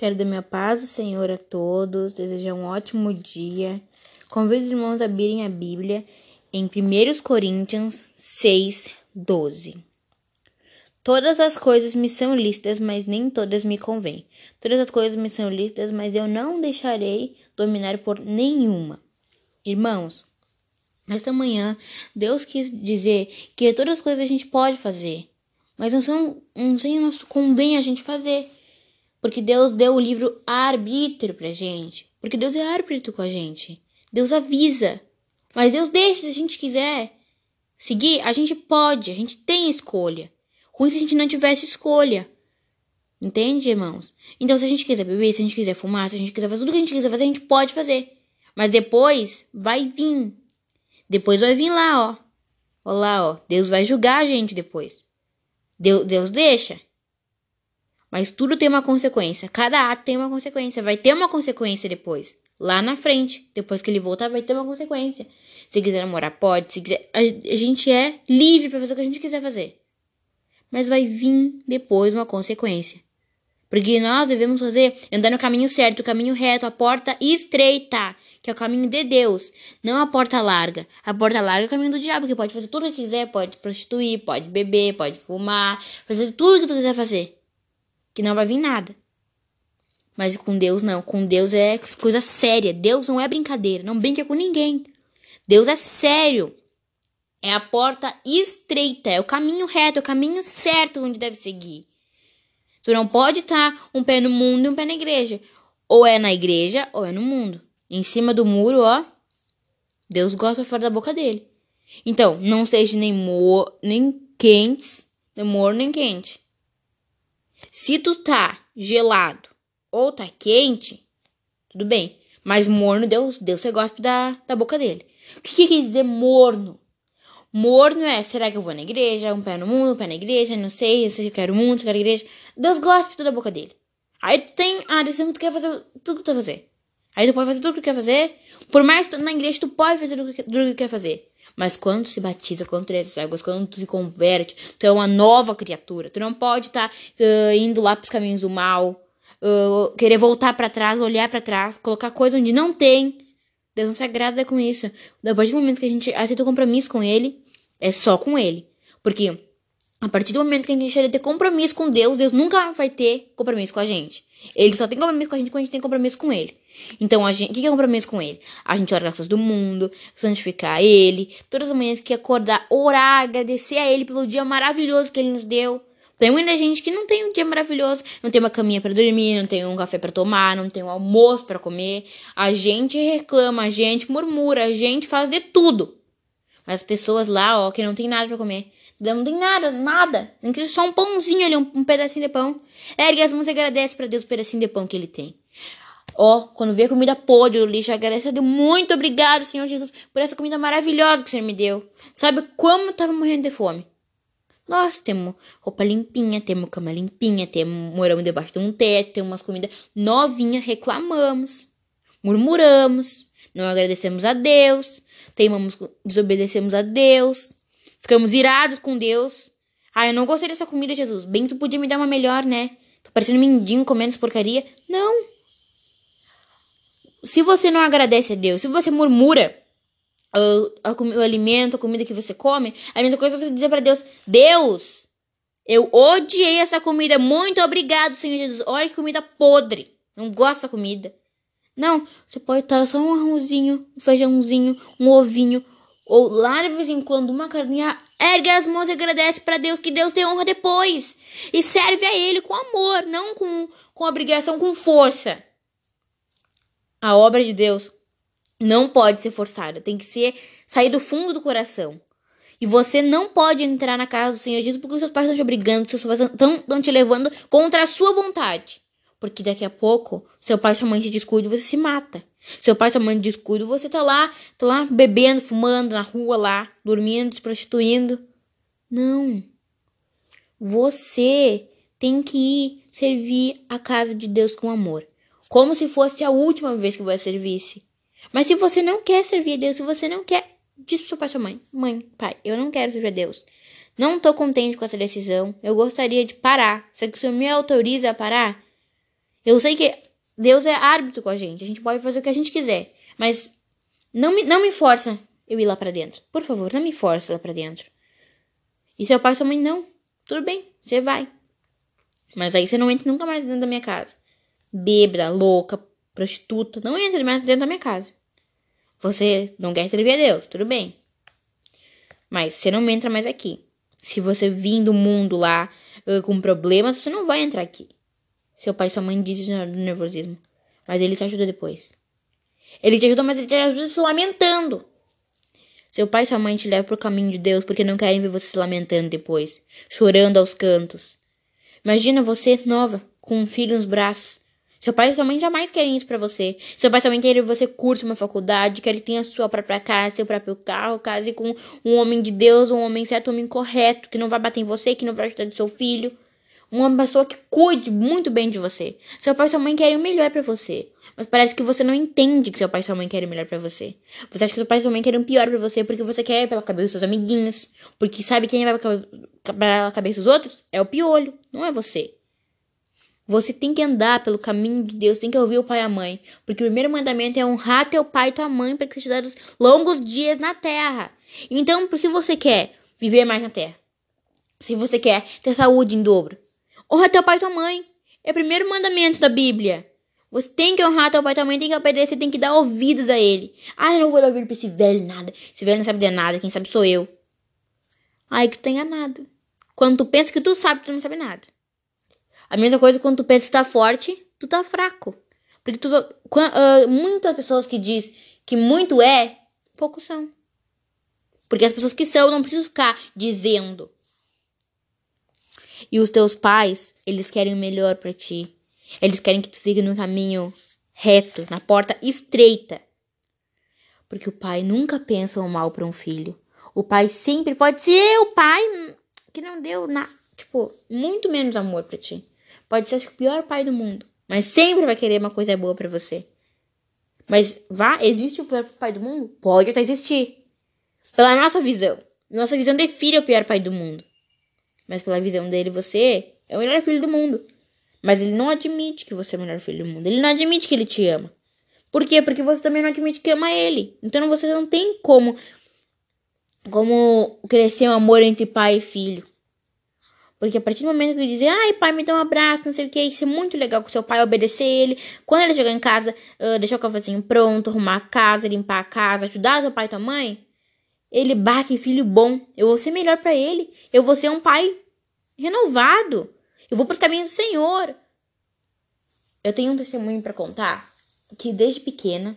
Quero dar minha paz Senhor a todos, desejar um ótimo dia. Convido os irmãos a abrirem a Bíblia em 1 Coríntios 6, 12. Todas as coisas me são listas, mas nem todas me convêm. Todas as coisas me são listas, mas eu não deixarei dominar por nenhuma. Irmãos, nesta manhã, Deus quis dizer que todas as coisas a gente pode fazer, mas não são, não não convém a gente fazer. Porque Deus deu o livro arbítrio pra gente. Porque Deus é árbitro com a gente. Deus avisa. Mas Deus deixa se a gente quiser seguir, a gente pode, a gente tem escolha. Ruim se a gente não tivesse escolha. Entende, irmãos? Então, se a gente quiser beber, se a gente quiser fumar, se a gente quiser fazer tudo que a gente quiser fazer, a gente pode fazer. Mas depois vai vir. Depois vai vir lá, ó. Olha lá, ó. Deus vai julgar a gente depois. Deus, Deus deixa. Mas tudo tem uma consequência. Cada ato tem uma consequência. Vai ter uma consequência depois. Lá na frente. Depois que ele voltar, vai ter uma consequência. Se quiser namorar, pode. Se quiser. A, gente é livre para fazer o que a gente quiser fazer. Mas vai vir depois uma consequência. Porque nós devemos fazer andar no caminho certo, o caminho reto, a porta estreita, que é o caminho de Deus, não a porta larga. A porta larga é o caminho do diabo, que pode fazer tudo o que quiser, pode prostituir, pode beber, pode fumar, fazer tudo o que tu quiser fazer que não vai vir nada. Mas com Deus não, com Deus é coisa séria. Deus não é brincadeira, não brinca com ninguém. Deus é sério. É a porta estreita, é o caminho reto, é o caminho certo onde deve seguir. Tu não pode estar um pé no mundo e um pé na igreja. Ou é na igreja ou é no mundo. Em cima do muro, ó, Deus gosta fora da boca dele. Então, não seja nem mor, nem quentes, nem morno nem quente. Se tu tá gelado ou tá quente, tudo bem. Mas morno, Deus, Deus gosta da, da boca dele. O que, que quer dizer morno? Morno é, será que eu vou na igreja? Um pé no mundo, um pé na igreja, não sei, se eu quero mundo, se eu quero igreja. Deus gosta da boca dele. Aí tu tem a decisão que tu quer fazer tudo que tu quer fazer. Aí tu pode fazer tudo que tu quer fazer. Por mais que tu na igreja, tu pode fazer tudo que tu quer fazer. Mas quando se batiza, tu é águas, quando tu se converte, tu é uma nova criatura. Tu não pode estar tá, uh, indo lá pros caminhos do mal, uh, querer voltar para trás, olhar para trás, colocar coisa onde não tem. Deus não se agrada com isso. Depois do momento que a gente aceita o compromisso com Ele, é só com Ele. Porque a partir do momento que a gente ter compromisso com Deus, Deus nunca vai ter compromisso com a gente. Ele só tem compromisso com a gente quando a gente tem compromisso com ele. Então, a gente, o que é compromisso com ele? A gente orar as do mundo, santificar ele, todas as manhãs que acordar, orar, agradecer a ele pelo dia maravilhoso que ele nos deu. Tem muita gente que não tem um dia maravilhoso, não tem uma caminha para dormir, não tem um café para tomar, não tem um almoço para comer. A gente reclama, a gente murmura, a gente faz de tudo. Mas as pessoas lá, ó, que não tem nada para comer, não tem nada, nada. Nem que seja só um pãozinho ali, um, um pedacinho de pão. Ergue as mãos e agradece para Deus o pedacinho de pão que ele tem. Ó, quando vê comida podre no lixo, agradece a Deus. Muito obrigado, Senhor Jesus, por essa comida maravilhosa que o Senhor me deu. Sabe como eu tava morrendo de fome? Nós temos roupa limpinha, temos cama limpinha, temos, moramos debaixo de um teto, temos umas comidas novinhas, reclamamos, murmuramos, não agradecemos a Deus, teimamos, desobedecemos a Deus, ficamos irados com Deus. Ah, eu não gostei dessa comida, Jesus. Bem, tu podia me dar uma melhor, né? Tô parecendo um mendigo comendo essa porcaria. Não. Se você não agradece a Deus, se você murmura uh, a, o alimento, a comida que você come, a mesma coisa é você dizer para Deus: Deus, eu odiei essa comida. Muito obrigado, Senhor Jesus. Olha que comida podre. Não gosto da comida. Não, você pode estar só um arrozinho, um feijãozinho, um ovinho, ou lá de vez em quando uma carninha. Ergue as mãos e agradece para Deus que Deus te honra depois. E serve a Ele com amor, não com, com obrigação, com força. A obra de Deus não pode ser forçada, tem que ser sair do fundo do coração. E você não pode entrar na casa do Senhor Jesus porque os seus pais estão te obrigando, seus pais estão te levando contra a sua vontade. Porque daqui a pouco, seu pai e sua mãe te descuidam e você se mata. Seu pai e sua mãe te descuidam você tá lá, tá lá bebendo, fumando na rua lá, dormindo, se prostituindo. Não. Você tem que ir servir a casa de Deus com amor. Como se fosse a última vez que você servisse. Mas se você não quer servir a Deus, se você não quer, diz pro seu pai e sua mãe: Mãe, pai, eu não quero servir a Deus. Não tô contente com essa decisão. Eu gostaria de parar. Se o senhor me autoriza a parar, Eu sei que Deus é árbitro com a gente. A gente pode fazer o que a gente quiser. Mas não me, não me força eu ir lá para dentro. Por favor, não me força lá para dentro. E seu pai e sua mãe, não. Tudo bem, você vai. Mas aí você não entra nunca mais dentro da minha casa. Bêbada, louca, prostituta, não entra mais dentro da minha casa. Você não quer servir a Deus, tudo bem. Mas você não entra mais aqui. Se você vir do mundo lá com problemas, você não vai entrar aqui. Seu pai e sua mãe dizem do nervosismo. Mas ele te ajuda depois. Ele te ajuda, mas ele te ajuda se lamentando. Seu pai e sua mãe te levam pro caminho de Deus porque não querem ver você se lamentando depois, chorando aos cantos. Imagina você nova, com um filho nos braços. Seu pai e sua mãe jamais querem isso para você. Seu pai e sua mãe querem que você curte uma faculdade, querem que tenha sua própria casa, seu próprio carro, case com um homem de Deus, um homem certo, um homem correto, que não vai bater em você, que não vai ajudar do seu filho. Uma pessoa que cuide muito bem de você. Seu pai e sua mãe querem o melhor para você. Mas parece que você não entende que seu pai e sua mãe querem o melhor para você. Você acha que seu pai e sua mãe querem o pior para você porque você quer pela cabeça dos seus amiguinhos. Porque sabe quem vai pela cabeça dos outros? É o piolho, não é você. Você tem que andar pelo caminho de Deus, tem que ouvir o pai e a mãe. Porque o primeiro mandamento é honrar teu pai e tua mãe para que te dar os longos dias na terra. Então, se você quer viver mais na terra, se você quer ter saúde em dobro, Honra teu pai e tua mãe. É o primeiro mandamento da Bíblia. Você tem que honrar teu pai e tua mãe, tem que obedecer, tem que dar ouvidos a ele. Ah, eu não vou dar ouvido pra esse velho nada. Esse velho não sabe de nada, quem sabe sou eu. Aí que tu tá enganado. Quando tu pensa que tu sabe, tu não sabe nada. A mesma coisa quando tu pensa que tá forte, tu tá fraco. Porque tu, uh, muitas pessoas que diz que muito é, pouco são. Porque as pessoas que são não precisam ficar dizendo. E os teus pais, eles querem o melhor para ti. Eles querem que tu fique no caminho reto, na porta estreita. Porque o pai nunca pensa o mal para um filho. O pai sempre pode ser o pai que não deu na, tipo, muito menos amor para ti. Pode ser o pior pai do mundo, mas sempre vai querer uma coisa boa para você. Mas vá, existe o pior pai do mundo? Pode até existir. Pela nossa visão. Nossa visão de filho é o pior pai do mundo. Mas pela visão dele, você é o melhor filho do mundo. Mas ele não admite que você é o melhor filho do mundo. Ele não admite que ele te ama. Por quê? Porque você também não admite que ama ele. Então você não tem como como crescer um amor entre pai e filho. Porque a partir do momento que ele dizer, ai, pai, me dá um abraço, não sei o que, isso é muito legal com seu pai, obedecer ele. Quando ele chegar em casa, uh, deixar o cafezinho pronto, arrumar a casa, limpar a casa, ajudar seu pai e tua mãe, ele, bah, que filho bom. Eu vou ser melhor para ele. Eu vou ser um pai renovado. Eu vou para os caminhos do Senhor. Eu tenho um testemunho para contar que desde pequena.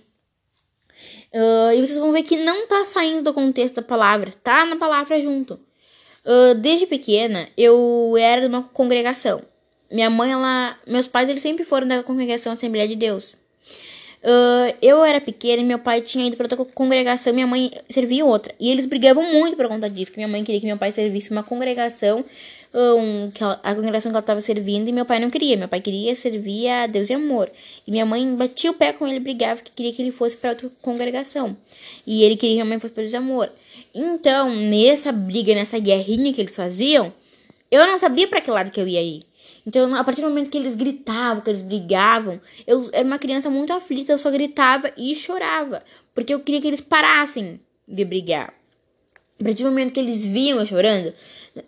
Uh, e vocês vão ver que não tá saindo do contexto da palavra, tá na palavra junto. Uh, desde pequena, eu era de uma congregação. Minha mãe, ela. Meus pais, eles sempre foram da congregação Assembleia de Deus. Uh, eu era pequena e meu pai tinha ido para outra congregação, minha mãe servia outra. E eles brigavam muito por conta disso, que minha mãe queria que meu pai servisse uma congregação, um, que ela, a congregação que ela estava servindo, e meu pai não queria. Meu pai queria servir a Deus e amor. E minha mãe batia o pé com ele, brigava, que queria que ele fosse para outra congregação. E ele queria que minha mãe fosse para Deus e amor. Então, nessa briga, nessa guerrinha que eles faziam, eu não sabia para que lado que eu ia ir. Então, a partir do momento que eles gritavam, que eles brigavam, eu era uma criança muito aflita, eu só gritava e chorava, porque eu queria que eles parassem de brigar. A partir do momento que eles viam eu chorando,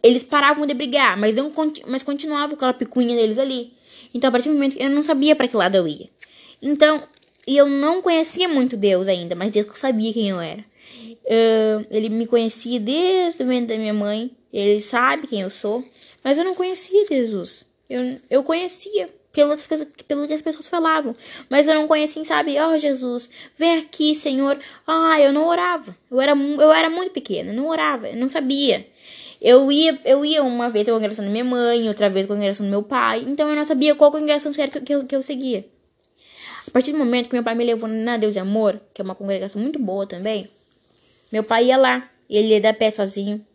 eles paravam de brigar, mas não mas continuavam com aquela picuinha deles ali. Então, a partir do momento que eu não sabia para que lado eu ia. Então, e eu não conhecia muito Deus ainda, mas Deus sabia quem eu era. Uh, ele me conhecia desde o momento da minha mãe, ele sabe quem eu sou, mas eu não conhecia Jesus. Eu, eu conhecia pelas, pelo que as pessoas falavam. Mas eu não conhecia, sabe? Ó oh, Jesus, vem aqui, Senhor. Ah, eu não orava. Eu era, eu era muito pequena, não orava, eu não sabia. Eu ia, eu ia uma vez com a congregação da minha mãe, outra vez com a congregação do meu pai. Então eu não sabia qual congregação certa que eu, que eu seguia. A partir do momento que meu pai me levou na Deus e Amor, que é uma congregação muito boa também, meu pai ia lá. Ele ia dar pé sozinho.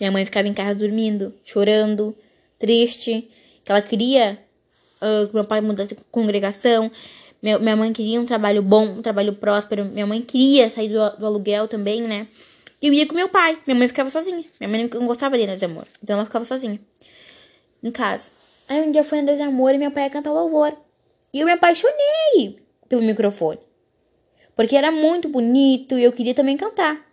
Minha mãe ficava em casa dormindo, chorando, triste, que ela queria uh, que meu pai mudasse de congregação. Meu, minha mãe queria um trabalho bom, um trabalho próspero. Minha mãe queria sair do, do aluguel também, né? E eu ia com meu pai. Minha mãe ficava sozinha. Minha mãe não gostava de amor. Então ela ficava sozinha. Em casa. Aí um dia Deus de Amor e meu pai ia cantar louvor. E eu me apaixonei pelo microfone. Porque era muito bonito e eu queria também cantar.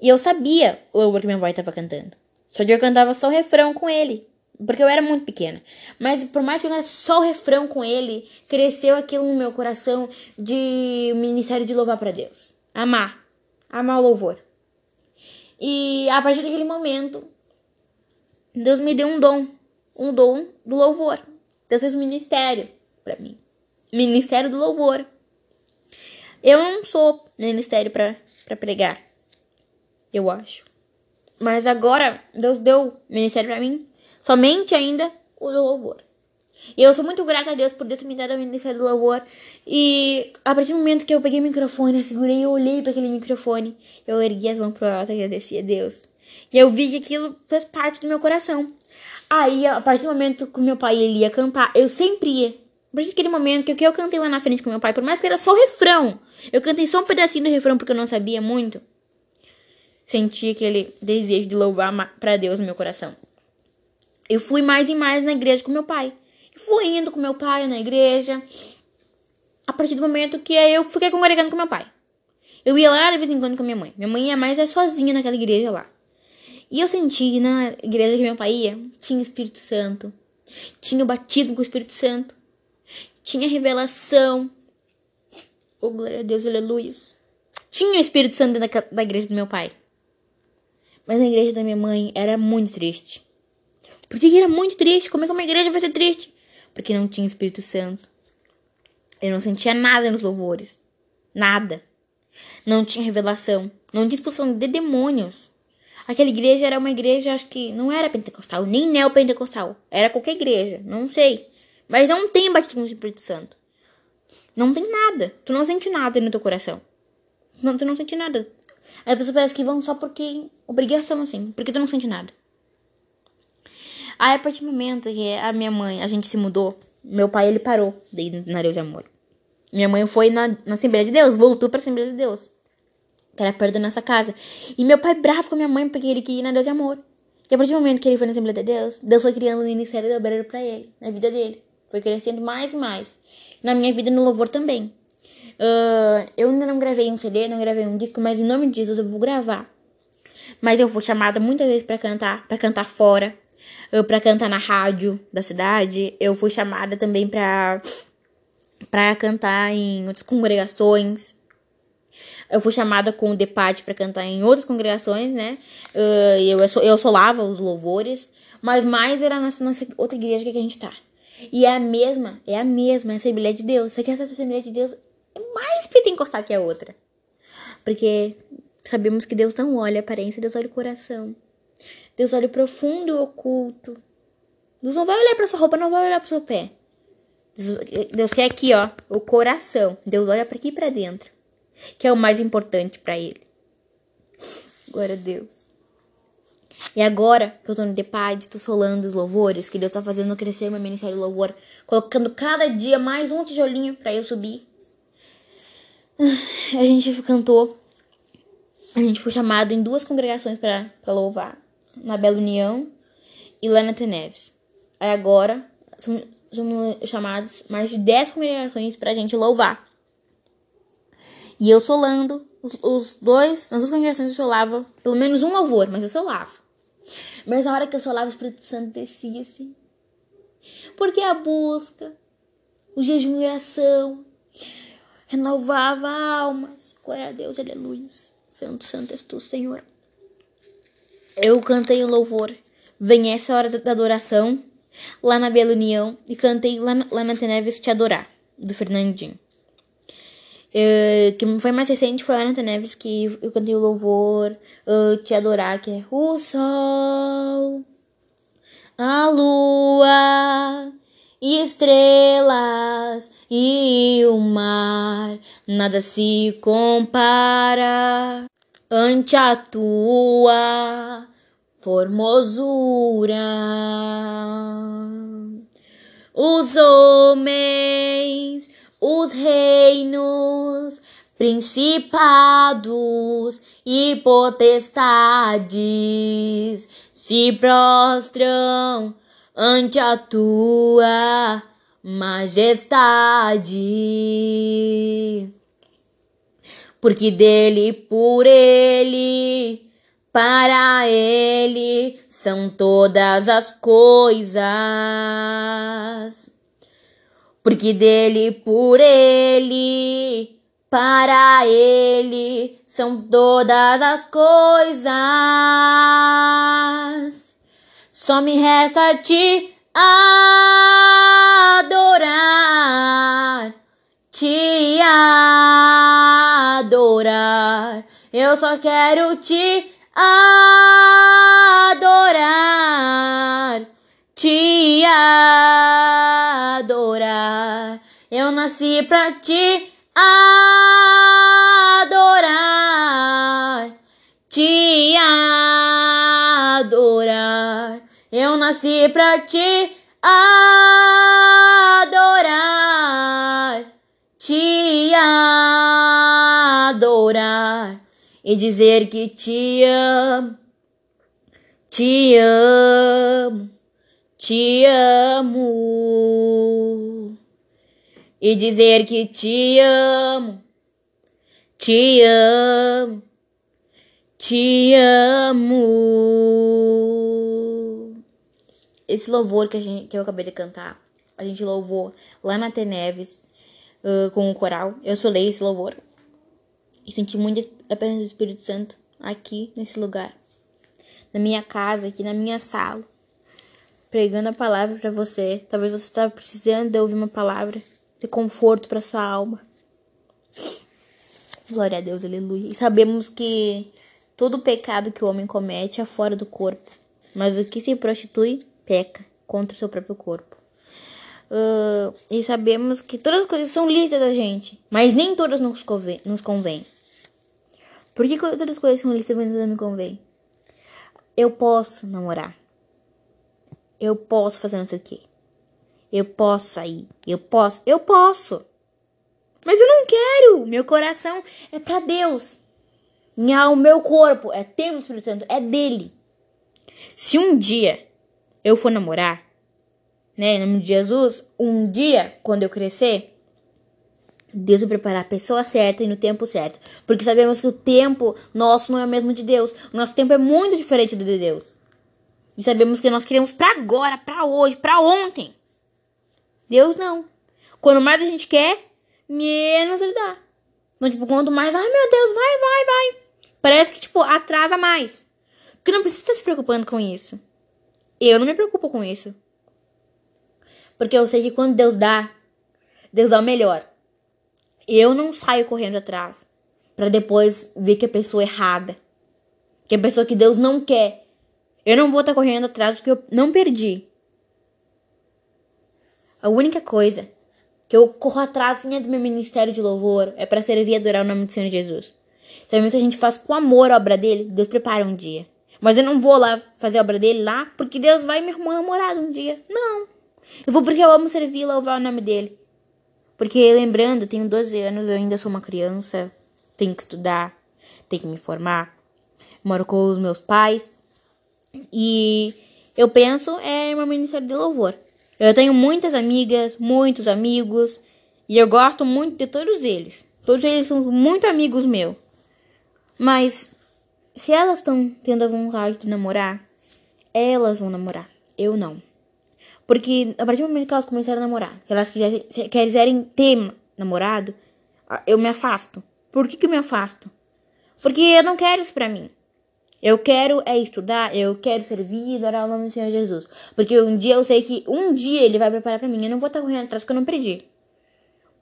E eu sabia o que meu pai estava cantando. Só que eu cantava só o refrão com ele. Porque eu era muito pequena. Mas por mais que eu cantasse só o refrão com ele, cresceu aquilo no meu coração de ministério de louvar para Deus. Amar. Amar o louvor. E a partir daquele momento, Deus me deu um dom. Um dom do louvor. Deus fez um ministério para mim. Ministério do louvor. Eu não sou ministério para pregar. Eu acho. Mas agora Deus deu ministério para mim Somente ainda o louvor. E eu sou muito grata a Deus por Deus me dar o ministério do louvor. E a partir do momento que eu peguei o microfone, eu segurei e olhei para aquele microfone, eu ergui as mãos pro alto e agradeci a Deus. E eu vi que aquilo fez parte do meu coração. Aí, a partir do momento que meu pai ele ia cantar, eu sempre ia. A partir daquele momento que eu cantei lá na frente com meu pai, por mais que era só o refrão, eu cantei só um pedacinho do refrão porque eu não sabia muito. Senti aquele desejo de louvar para Deus no meu coração. Eu fui mais e mais na igreja com meu pai. Eu fui indo com meu pai na igreja. A partir do momento que eu fiquei congregando com meu pai. Eu ia lá de vez em quando com minha mãe. Minha mãe ia mais é sozinha naquela igreja lá. E eu senti na igreja que meu pai ia, tinha Espírito Santo. Tinha o batismo com o Espírito Santo. Tinha revelação. Oh, glória a Deus, aleluia. Tinha o Espírito Santo dentro da igreja do meu pai. Mas na igreja da minha mãe era muito triste. Porque era muito triste. Como é que uma igreja vai ser triste? Porque não tinha Espírito Santo. Eu não sentia nada nos louvores. Nada. Não tinha revelação. Não tinha expulsão de demônios. Aquela igreja era uma igreja, acho que não era pentecostal, nem neopentecostal. Era qualquer igreja, não sei. Mas não tem batismo do Espírito Santo. Não tem nada. Tu não sente nada no teu coração. Não, tu não sente nada. As pessoas parecem que vão só porque. Obrigação, assim. Porque tu não sente nada. Aí, a partir do momento que a minha mãe, a gente se mudou, meu pai, ele parou ir na Deus de Amor. Minha mãe foi na, na Assembleia de Deus, voltou pra Assembleia de Deus. Que era perto da nossa casa. E meu pai bravo com minha mãe porque ele queria ir na Deus de Amor. E a partir do momento que ele foi na Assembleia de Deus, Deus foi criando o ministério do obreiro pra ele, na vida dele. Foi crescendo mais e mais. Na minha vida no louvor também. Uh, eu ainda não gravei um CD, não gravei um disco, mas em nome de Jesus eu vou gravar. Mas eu fui chamada muitas vezes para cantar, para cantar fora, para cantar na rádio da cidade. Eu fui chamada também para para cantar em outras congregações. Eu fui chamada com o Depate para cantar em outras congregações, né? Uh, eu, eu, solava os louvores, mas mais era nessa, nessa outra igreja que a gente tá. E é a mesma, é a mesma, é a Assembleia de Deus. Só que essa Assembleia de Deus mais pentecostal que a outra. Porque sabemos que Deus não olha a aparência, Deus olha o coração. Deus olha o profundo e oculto. Deus não vai olhar para sua roupa, não vai olhar para seu pé. Deus, Deus quer aqui, ó, o coração. Deus olha para aqui para dentro, que é o mais importante para ele. Glória a Deus. E agora que eu tô no Depad, tô solando os louvores, que Deus tá fazendo crescer meu ministério de louvor, colocando cada dia mais um tijolinho para eu subir. A gente cantou, a gente foi chamado em duas congregações para louvar na Bela União e lá na Teneves. Aí agora são, chamados mais de 10 congregações pra gente louvar. E eu solando, os, os dois, nas duas congregações eu solava pelo menos um louvor, mas eu solava. Mas na hora que eu solava, o Espírito Santo descia assim. Porque a busca, o jejum e oração, renovava almas. Glória a Deus, aleluia. Santo, santo és tu, Senhor eu cantei o louvor. Vem essa hora da adoração, lá na Bela União, e cantei lá na, lá na Teneves Te Adorar, do Fernandinho. Uh, que foi mais recente, foi lá na Teneves que eu cantei o louvor uh, Te Adorar, que é o sol, a lua, estrelas e o mar, nada se compara ante a tua formosura. Os homens, os reinos, principados e potestades se prostram ante a tua majestade. Porque dele, por ele, para ele são todas as coisas. Porque dele, por ele, para ele são todas as coisas. Só me resta te adorar, te adorar. Eu só quero te adorar, te adorar. Eu nasci pra te adorar, te adorar. Eu nasci pra te adorar, te adorar e dizer que te amo, te amo, te amo. E dizer que te amo, te amo, te amo. Esse louvor que, a gente, que eu acabei de cantar, a gente louvou lá na Teneves uh, com o coral. Eu solei esse louvor e senti muito a presença do Espírito Santo aqui nesse lugar, na minha casa, aqui na minha sala, pregando a palavra para você. Talvez você estava precisando de ouvir uma palavra de conforto para sua alma. Glória a Deus, aleluia. E sabemos que todo pecado que o homem comete é fora do corpo, mas o que se prostitui peca contra o seu próprio corpo. Uh, e sabemos que todas as coisas são lícitas da gente, mas nem todas nos convém. Nos convém. Por que todas as coisas são lícitas, mas não me convém? Eu posso namorar. Eu posso fazer não sei o quê. Eu posso sair. Eu posso. Eu posso. Mas eu não quero. Meu coração é para Deus. O meu corpo é templo do Espírito Santo. É dele. Se um dia eu for namorar, né, em nome de Jesus, um dia, quando eu crescer, Deus vai preparar a pessoa certa e no tempo certo. Porque sabemos que o tempo nosso não é o mesmo de Deus. O nosso tempo é muito diferente do de Deus. E sabemos que nós queremos para agora, para hoje, para ontem. Deus não. Quando mais a gente quer, menos ele dá. Então, tipo, quanto mais, ai meu Deus, vai, vai, vai. Parece que, tipo, atrasa mais. Porque não precisa estar se preocupando com isso. Eu não me preocupo com isso. Porque eu sei que quando Deus dá, Deus dá o melhor. Eu não saio correndo atrás para depois ver que a pessoa é errada. Que a pessoa que Deus não quer. Eu não vou estar correndo atrás porque eu não perdi. A única coisa que eu corro atrás né, do meu ministério de louvor é para servir e adorar o nome do Senhor Jesus. Também se a gente faz com amor a obra dele, Deus prepara um dia. Mas eu não vou lá fazer a obra dele lá porque Deus vai me arrumar um namorado um dia. Não. Eu vou porque eu amo servir e louvar o nome dele. Porque lembrando, tenho 12 anos, eu ainda sou uma criança, tenho que estudar, tenho que me formar. Moro com os meus pais. E eu penso é meu ministério de louvor. Eu tenho muitas amigas, muitos amigos, e eu gosto muito de todos eles. Todos eles são muito amigos meus. Mas se elas estão tendo a vontade de namorar, elas vão namorar. Eu não. Porque a partir do momento que elas começarem a namorar, que elas quiserem, ter namorado, eu me afasto. Por que, que eu me afasto? Porque eu não quero isso pra mim. Eu quero é estudar, eu quero servir e dar o nome do Senhor Jesus. Porque um dia eu sei que um dia ele vai preparar para mim. Eu não vou estar correndo atrás porque eu não perdi.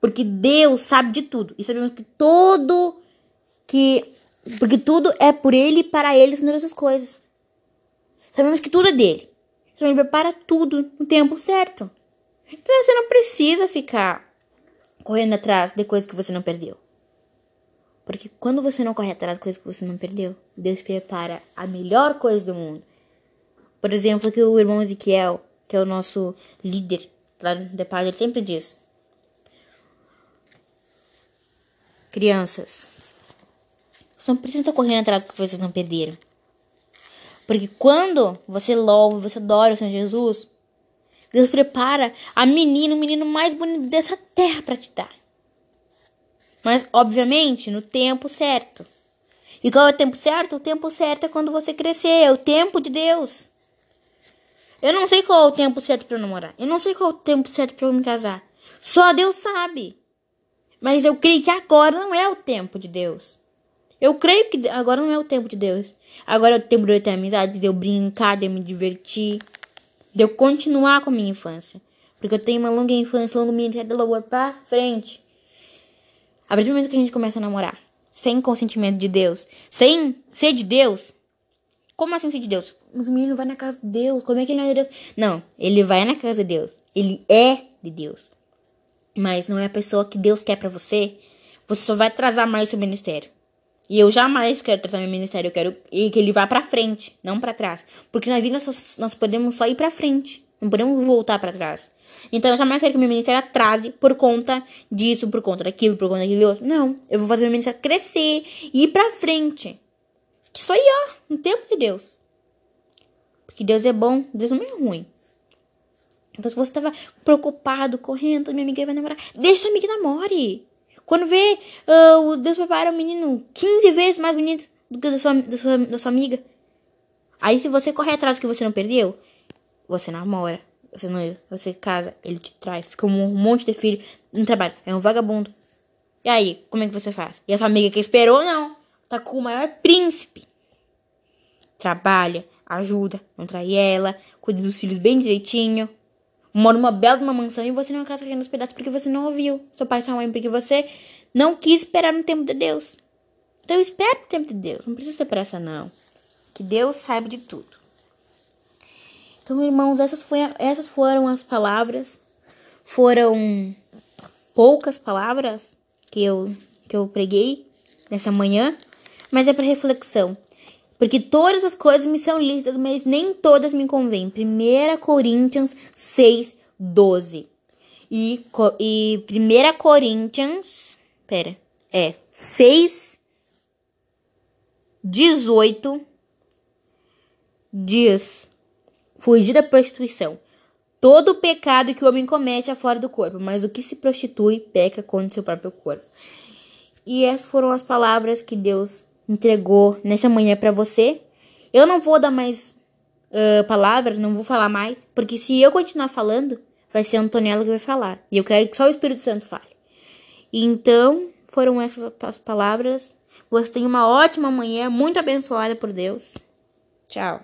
Porque Deus sabe de tudo. E sabemos que todo que porque tudo é por ele e para ele são essas coisas. Sabemos que tudo é dele. Então ele prepara tudo no tempo certo. Então você não precisa ficar correndo atrás de coisas que você não perdeu. Porque quando você não corre atrás de coisas que você não perdeu, Deus prepara a melhor coisa do mundo. Por exemplo, que o irmão Ezequiel, que é o nosso líder lá de paz, ele sempre diz: Crianças, você não precisa correndo atrás do que vocês não perderam. Porque quando você louva, você adora o Senhor Jesus, Deus prepara a menina, o menino mais bonito dessa terra para te dar. Mas, obviamente, no tempo certo. E qual é o tempo certo? O tempo certo é quando você crescer, é o tempo de Deus. Eu não sei qual é o tempo certo para namorar. Eu não sei qual é o tempo certo para eu me casar. Só Deus sabe. Mas eu creio que agora não é o tempo de Deus. Eu creio que agora não é o tempo de Deus. Agora é o tempo de eu ter amizade, de eu brincar, de eu me divertir, de eu continuar com a minha infância. Porque eu tenho uma longa infância, longa minha de louvor pra frente. A partir do momento que a gente começa a namorar, sem consentimento de Deus, sem ser de Deus, como assim ser de Deus? Mas o menino vai na casa de Deus, como é que ele não é de Deus? Não, ele vai na casa de Deus, ele é de Deus. Mas não é a pessoa que Deus quer para você, você só vai atrasar mais o seu ministério. E eu jamais quero tratar meu ministério, eu quero que ele vá para frente, não para trás. Porque na vida nós, nós podemos só ir para frente, não podemos voltar para trás. Então eu jamais quero que meu ministério atrase por conta disso, por conta daquilo, por conta daquilo outro. Não, eu vou fazer meu ministério crescer e ir para frente. Que isso aí, ó, no tempo de Deus. Porque Deus é bom, Deus não é ruim. Então se você tava preocupado, correndo, minha amiga vai namorar, deixa sua amiga namore. Quando vê, uh, Deus prepara um menino 15 vezes mais bonito do que da sua, da sua, da sua amiga. Aí, se você correr atrás do que você não perdeu, você namora, você não você casa, ele te traz, fica um monte de filho no trabalho, é um vagabundo. E aí, como é que você faz? E a sua amiga que esperou, não. Tá com o maior príncipe. Trabalha, ajuda, não trai ela, cuida dos filhos bem direitinho mora numa bela uma mansão e você não casa caindo nos pedaços porque você não ouviu seu pai e sua mãe, porque você não quis esperar no tempo de Deus. Então espere no tempo de Deus, não precisa ter pressa não. Que Deus saiba de tudo. Então, irmãos, essas, foi, essas foram as palavras. Foram poucas palavras que eu, que eu preguei nessa manhã, mas é para reflexão. Porque todas as coisas me são lícitas, mas nem todas me convêm. 1 Coríntios 6, 12. E, e 1 Coríntios. Pera. É. 6, 18. Diz: Fugir da prostituição. Todo pecado que o homem comete é fora do corpo, mas o que se prostitui peca contra seu próprio corpo. E essas foram as palavras que Deus entregou nessa manhã para você. Eu não vou dar mais uh, palavras, não vou falar mais, porque se eu continuar falando, vai ser a Antonella que vai falar. E eu quero que só o Espírito Santo fale. Então, foram essas as palavras. Você tem uma ótima manhã, muito abençoada por Deus. Tchau.